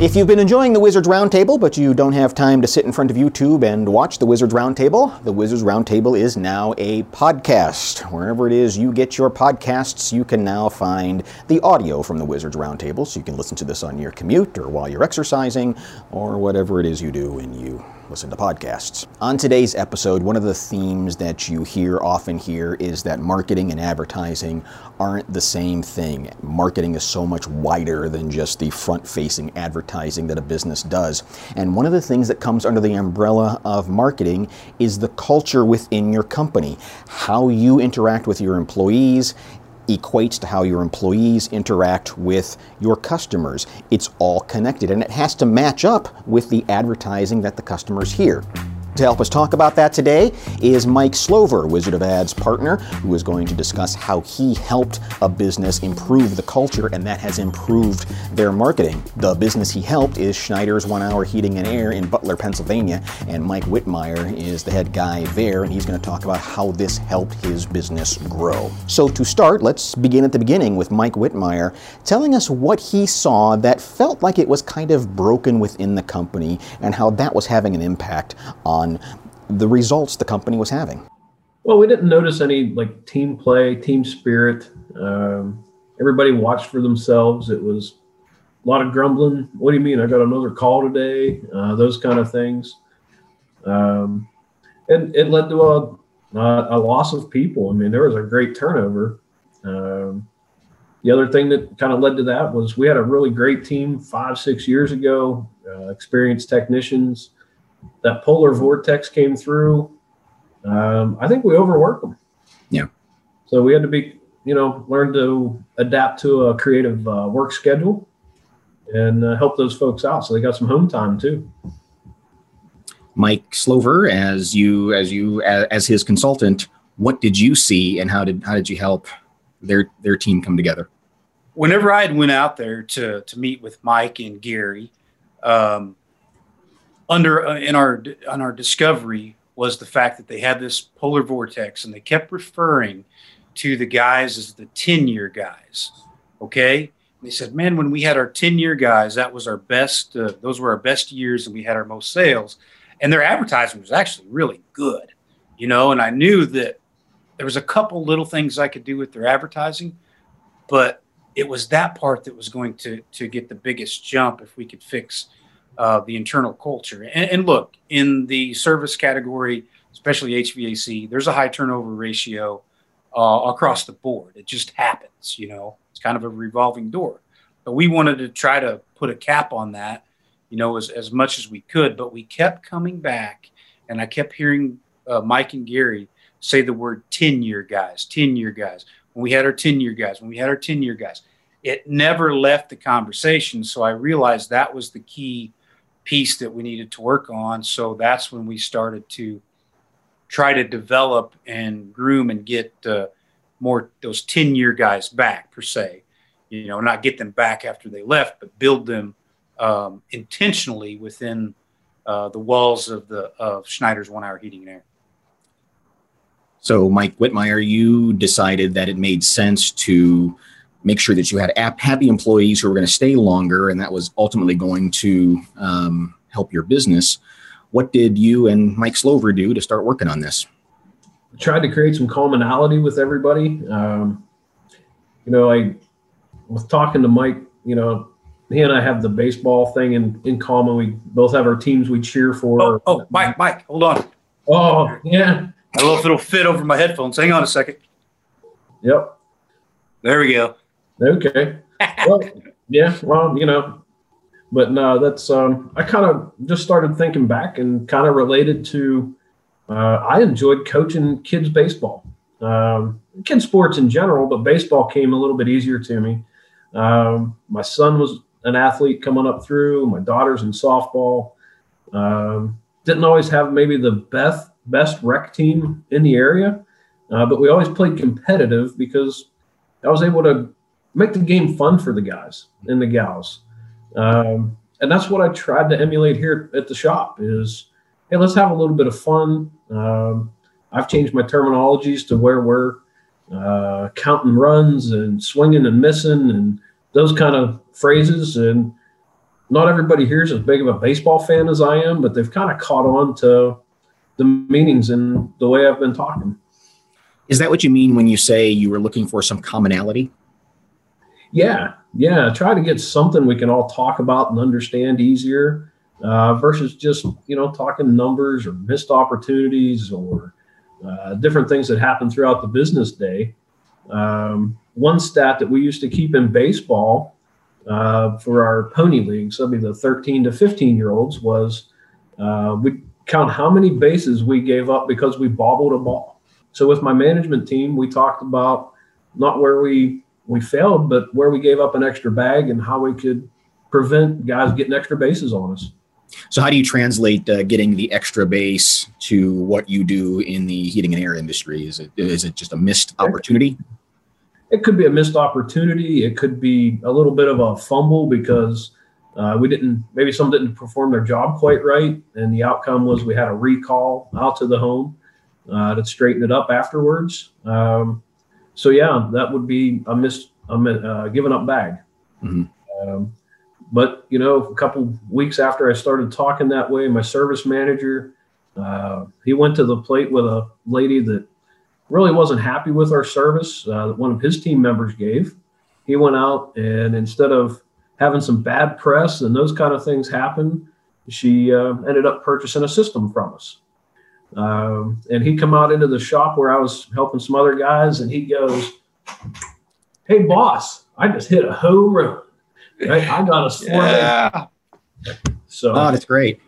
If you've been enjoying the Wizards Roundtable, but you don't have time to sit in front of YouTube and watch the Wizards Roundtable, the Wizards Roundtable is now a podcast. Wherever it is you get your podcasts, you can now find the audio from the Wizards Roundtable, so you can listen to this on your commute or while you're exercising or whatever it is you do when you listen to podcasts. On today's episode, one of the themes that you hear often here is that marketing and advertising aren't the same thing. Marketing is so much wider than just the front facing advertising that a business does. And one of the things that comes under the umbrella of marketing is the culture within your company, how you interact with your employees equates to how your employees interact with your customers. It's all connected and it has to match up with the advertising that the customers hear. To help us talk about that today is Mike Slover, Wizard of Ads partner, who is going to discuss how he helped a business improve the culture and that has improved their marketing. The business he helped is Schneider's One Hour Heating and Air in Butler, Pennsylvania, and Mike Whitmire is the head guy there, and he's going to talk about how this helped his business grow. So, to start, let's begin at the beginning with Mike Whitmire telling us what he saw that felt like it was kind of broken within the company and how that was having an impact on on the results the company was having. Well, we didn't notice any like team play, team spirit. Um, everybody watched for themselves. It was a lot of grumbling. What do you mean? I got another call today. Uh, those kind of things. Um, and it led to a, a loss of people. I mean, there was a great turnover. Um, the other thing that kind of led to that was we had a really great team five, six years ago, uh, experienced technicians that polar vortex came through. Um, I think we overworked them. Yeah. So we had to be, you know, learn to adapt to a creative uh, work schedule and uh, help those folks out. So they got some home time too. Mike Slover, as you as you as, as his consultant, what did you see and how did how did you help their their team come together? Whenever I had went out there to to meet with Mike and Gary, um, under uh, in our on our discovery was the fact that they had this polar vortex and they kept referring to the guys as the 10 year guys okay? And they said man when we had our 10 year guys that was our best uh, those were our best years and we had our most sales. And their advertising was actually really good you know? And i knew that there was a couple little things i could do with their advertising but it was that part that was going to to get the biggest jump if we could fix uh, the internal culture. And, and, look, in the service category, especially HVAC, there's a high turnover ratio uh, across the board. It just happens, you know, it's kind of a revolving door. But we wanted to try to put a cap on that, you know, as, as much as we could. But we kept coming back, and I kept hearing uh, Mike and Gary say the word 10 year guys, 10 year guys. When we had our 10 year guys, when we had our 10 year guys, it never left the conversation. So I realized that was the key piece that we needed to work on. So that's when we started to try to develop and groom and get uh, more those 10 year guys back per se, you know, not get them back after they left, but build them um, intentionally within uh, the walls of the of Schneider's one hour heating and air. So, Mike Whitmire, you decided that it made sense to make sure that you had happy employees who were going to stay longer, and that was ultimately going to um, help your business. What did you and Mike Slover do to start working on this? I tried to create some commonality with everybody. Um, you know, I was talking to Mike. You know, he and I have the baseball thing in, in common. We both have our teams we cheer for. Oh, oh Mike, Mike, hold on. Oh, yeah. I don't know if it'll fit over my headphones. Hang on a second. Yep. There we go. Okay. well, yeah. Well, you know, but no, that's um, I kind of just started thinking back and kind of related to. Uh, I enjoyed coaching kids baseball, um, kids sports in general, but baseball came a little bit easier to me. Um, my son was an athlete coming up through. My daughter's in softball. Um, didn't always have maybe the best best rec team in the area, uh, but we always played competitive because I was able to make the game fun for the guys and the gals. Um, and that's what I tried to emulate here at the shop is, hey, let's have a little bit of fun. Um, I've changed my terminologies to where we're uh, counting runs and swinging and missing and those kind of phrases. And not everybody here is as big of a baseball fan as I am, but they've kind of caught on to the meanings and the way I've been talking. Is that what you mean when you say you were looking for some commonality? Yeah, yeah. Try to get something we can all talk about and understand easier uh, versus just you know talking numbers or missed opportunities or uh, different things that happen throughout the business day. Um, one stat that we used to keep in baseball uh, for our pony league, so be the 13 to 15 year olds, was uh, we count how many bases we gave up because we bobbled a ball. So with my management team, we talked about not where we we failed, but where we gave up an extra bag and how we could prevent guys getting extra bases on us. So, how do you translate uh, getting the extra base to what you do in the heating and air industry? Is it is it just a missed opportunity? It could be a missed opportunity. It could be a little bit of a fumble because uh, we didn't maybe some didn't perform their job quite right, and the outcome was we had a recall out to the home uh, to straighten it up afterwards. Um, so yeah, that would be a missed a uh, given up bag. Mm-hmm. Um, but you know, a couple weeks after I started talking that way, my service manager uh, he went to the plate with a lady that really wasn't happy with our service uh, that one of his team members gave. He went out and instead of having some bad press and those kind of things happen, she uh, ended up purchasing a system from us. Um, and he come out into the shop where I was helping some other guys, and he goes, "Hey, boss, I just hit a home run. Right? I got a yeah. So oh, that's great.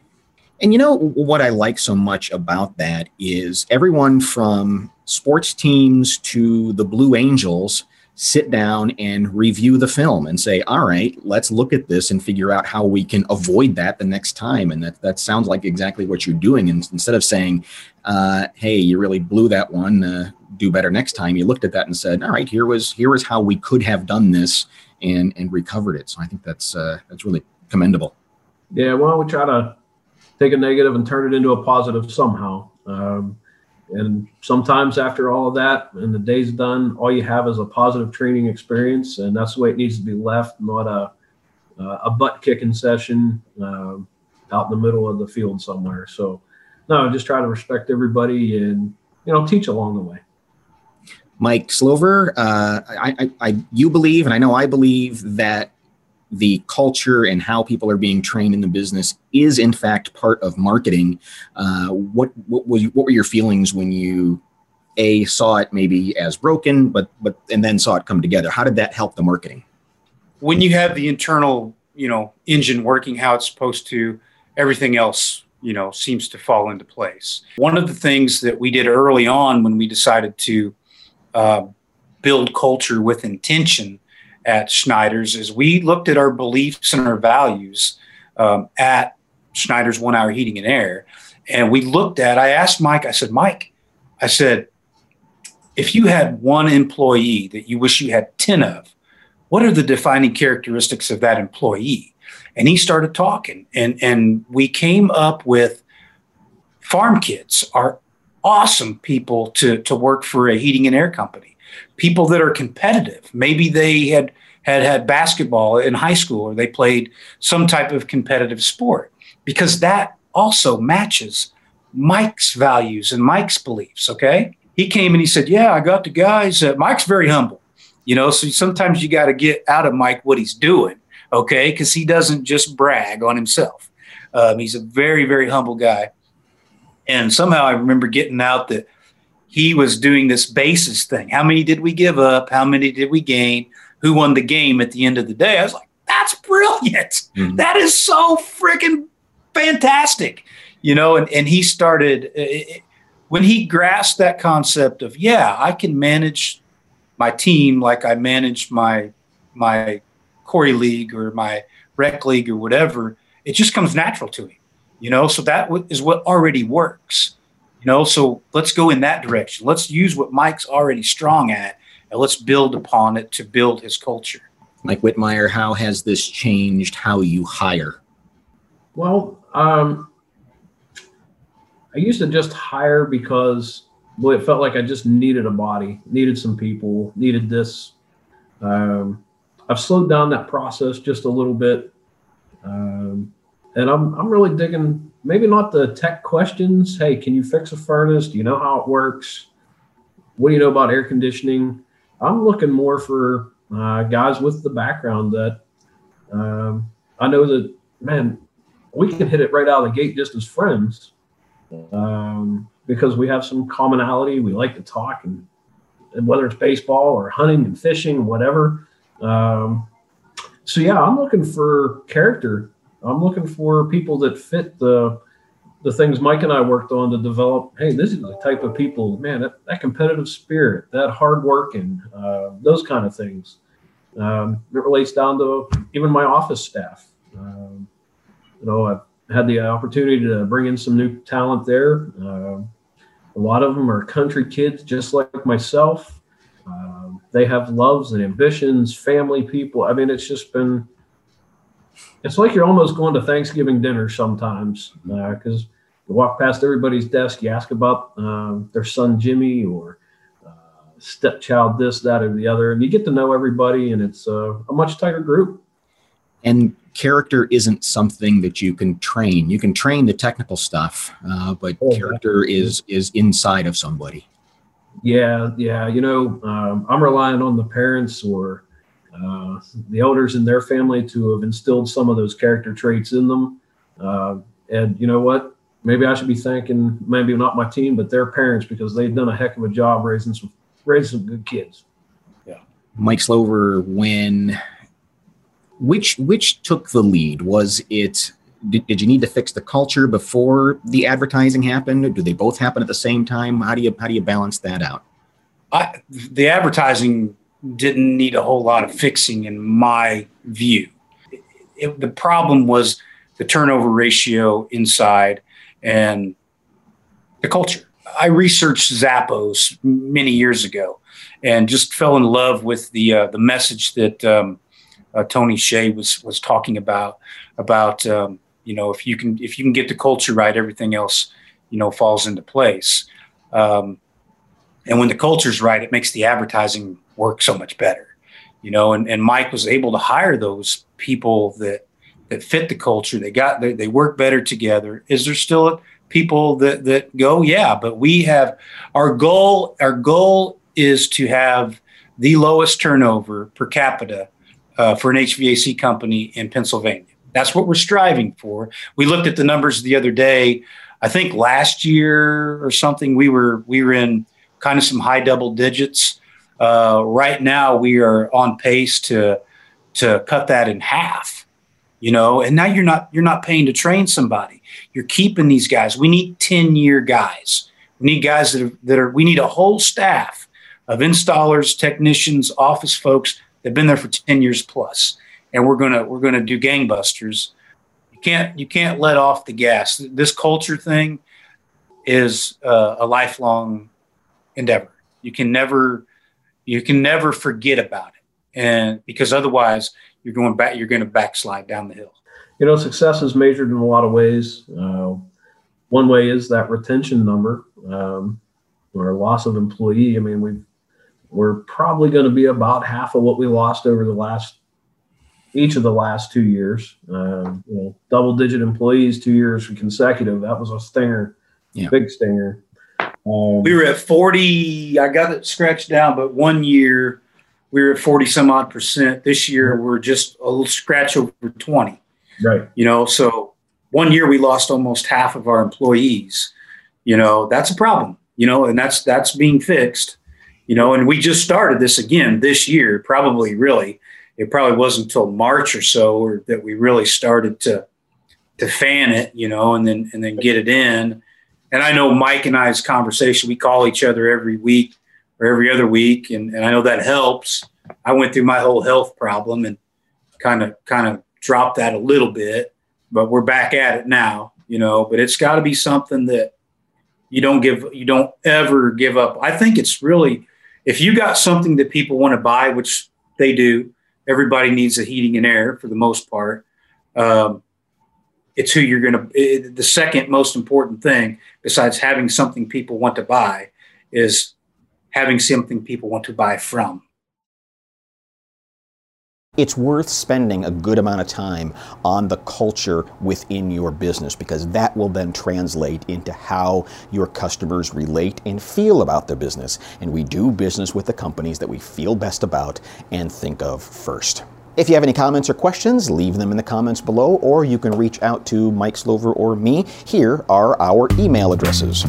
And you know what I like so much about that is everyone from sports teams to the Blue Angels sit down and review the film and say, all right, let's look at this and figure out how we can avoid that the next time. And that, that sounds like exactly what you're doing. And instead of saying, uh, hey, you really blew that one, uh, do better next time, you looked at that and said, all right, here was here was how we could have done this and and recovered it. So I think that's uh, that's really commendable. Yeah, well, we try to take a negative and turn it into a positive somehow. Um, and sometimes after all of that and the day's done, all you have is a positive training experience, and that's the way it needs to be left, not a uh, a butt kicking session uh, out in the middle of the field somewhere. So, no, just try to respect everybody and you know teach along the way. Mike Slover, uh, I, I, I, you believe, and I know I believe that the culture and how people are being trained in the business is in fact part of marketing. Uh, what what was what were your feelings when you a saw it maybe as broken, but but and then saw it come together? How did that help the marketing? When you have the internal you know engine working how it's supposed to, everything else you know seems to fall into place. One of the things that we did early on when we decided to uh, build culture with intention at Schneider's is we looked at our beliefs and our values um, at Schneider's One Hour Heating and Air. And we looked at, I asked Mike, I said, Mike, I said, if you had one employee that you wish you had 10 of, what are the defining characteristics of that employee? And he started talking, and, and we came up with farm kids are awesome people to, to work for a heating and air company people that are competitive. Maybe they had had had basketball in high school or they played some type of competitive sport because that also matches Mike's values and Mike's beliefs. Okay. He came and he said, Yeah, I got the guys. Uh, Mike's very humble, you know, so sometimes you got to get out of Mike what he's doing. Okay. Because he doesn't just brag on himself. Um, he's a very, very humble guy. And somehow I remember getting out that he was doing this basis thing. How many did we give up? How many did we gain? Who won the game at the end of the day? I was like, that's brilliant. Mm-hmm. That is so freaking fantastic. You know, and, and he started, uh, when he grasped that concept of, yeah, I can manage my team like I manage my, my Corey League or my rec league or whatever, it just comes natural to him, you know? So that is what already works. You know, so let's go in that direction. Let's use what Mike's already strong at and let's build upon it to build his culture. Mike Whitmire, how has this changed how you hire? Well, um, I used to just hire because boy, it felt like I just needed a body, needed some people, needed this. Um, I've slowed down that process just a little bit. Um, and I'm I'm really digging maybe not the tech questions. Hey, can you fix a furnace? Do you know how it works? What do you know about air conditioning? I'm looking more for uh, guys with the background that um, I know that man, we can hit it right out of the gate just as friends um, because we have some commonality. We like to talk, and, and, whether it's baseball or hunting and fishing, whatever. Um, so yeah, I'm looking for character. I'm looking for people that fit the the things Mike and I worked on to develop. Hey, this is the type of people, man. That, that competitive spirit, that hard working, uh, those kind of things. Um, it relates down to even my office staff. Um, you know, I've had the opportunity to bring in some new talent there. Uh, a lot of them are country kids, just like myself. Uh, they have loves and ambitions, family people. I mean, it's just been, it's like you're almost going to Thanksgiving dinner sometimes because uh, you walk past everybody's desk, you ask about um, their son Jimmy or uh, stepchild, this, that, or the other, and you get to know everybody, and it's a much tighter group. And character isn't something that you can train. You can train the technical stuff, uh, but oh, character is is inside of somebody. Yeah, yeah. You know, um, I'm relying on the parents or uh, the elders in their family to have instilled some of those character traits in them. Uh, and you know what? Maybe I should be thanking maybe not my team, but their parents because they've done a heck of a job raising some raising some good kids. Yeah, Mike Slover, when which which took the lead? Was it did, did you need to fix the culture before the advertising happened? Do they both happen at the same time? How do you how do you balance that out? I, the advertising didn't need a whole lot of fixing in my view. It, it, the problem was the turnover ratio inside and the culture. I researched Zappos many years ago and just fell in love with the uh, the message that um, uh, Tony Hsieh was was talking about about um, you know if you can if you can get the culture right, everything else you know falls into place. Um, and when the culture's right, it makes the advertising work so much better. You know, and, and Mike was able to hire those people that that fit the culture. They got they, they work better together. Is there still people that that go? Yeah, but we have our goal. Our goal is to have the lowest turnover per capita uh, for an HVAC company in Pennsylvania. That's what we're striving for. We looked at the numbers the other day. I think last year or something we were we were in kind of some high double digits. Uh, right now we are on pace to to cut that in half. You know, and now you're not you're not paying to train somebody. You're keeping these guys. We need ten year guys. We need guys that are, that are we need a whole staff of installers, technicians, office folks that've been there for 10 years plus, and we're gonna we're gonna do gangbusters. You can't you can't let off the gas. This culture thing is uh, a lifelong endeavor. You can never you can never forget about it, and because otherwise you're going back you're going to backslide down the hill. You know, success is measured in a lot of ways. Uh, one way is that retention number um, or loss of employee. I mean, we've we're probably going to be about half of what we lost over the last each of the last two years. Uh, you know, double digit employees two years consecutive. That was a stinger, yeah. big stinger. Um, we were at 40. I got it scratched down, but one year we were at 40 some odd percent. This year we're just a little scratch over 20. Right. You know, so one year we lost almost half of our employees. You know, that's a problem. You know, and that's that's being fixed you know, and we just started this again this year, probably really, it probably wasn't until March or so or that we really started to, to fan it, you know, and then, and then get it in. And I know Mike and I's conversation, we call each other every week or every other week. And, and I know that helps. I went through my whole health problem and kind of, kind of dropped that a little bit, but we're back at it now, you know, but it's got to be something that you don't give, you don't ever give up. I think it's really, if you got something that people want to buy, which they do, everybody needs a heating and air for the most part. Um, it's who you're going to. The second most important thing, besides having something people want to buy, is having something people want to buy from. it's worth spending a good amount of time on the culture within your business because that will then translate into how your customers relate and feel about their business. And we do business with the companies that we feel best about and think of first. If you have any comments or questions, leave them in the comments below, or you can reach out to Mike Slover or me. Here are our email addresses.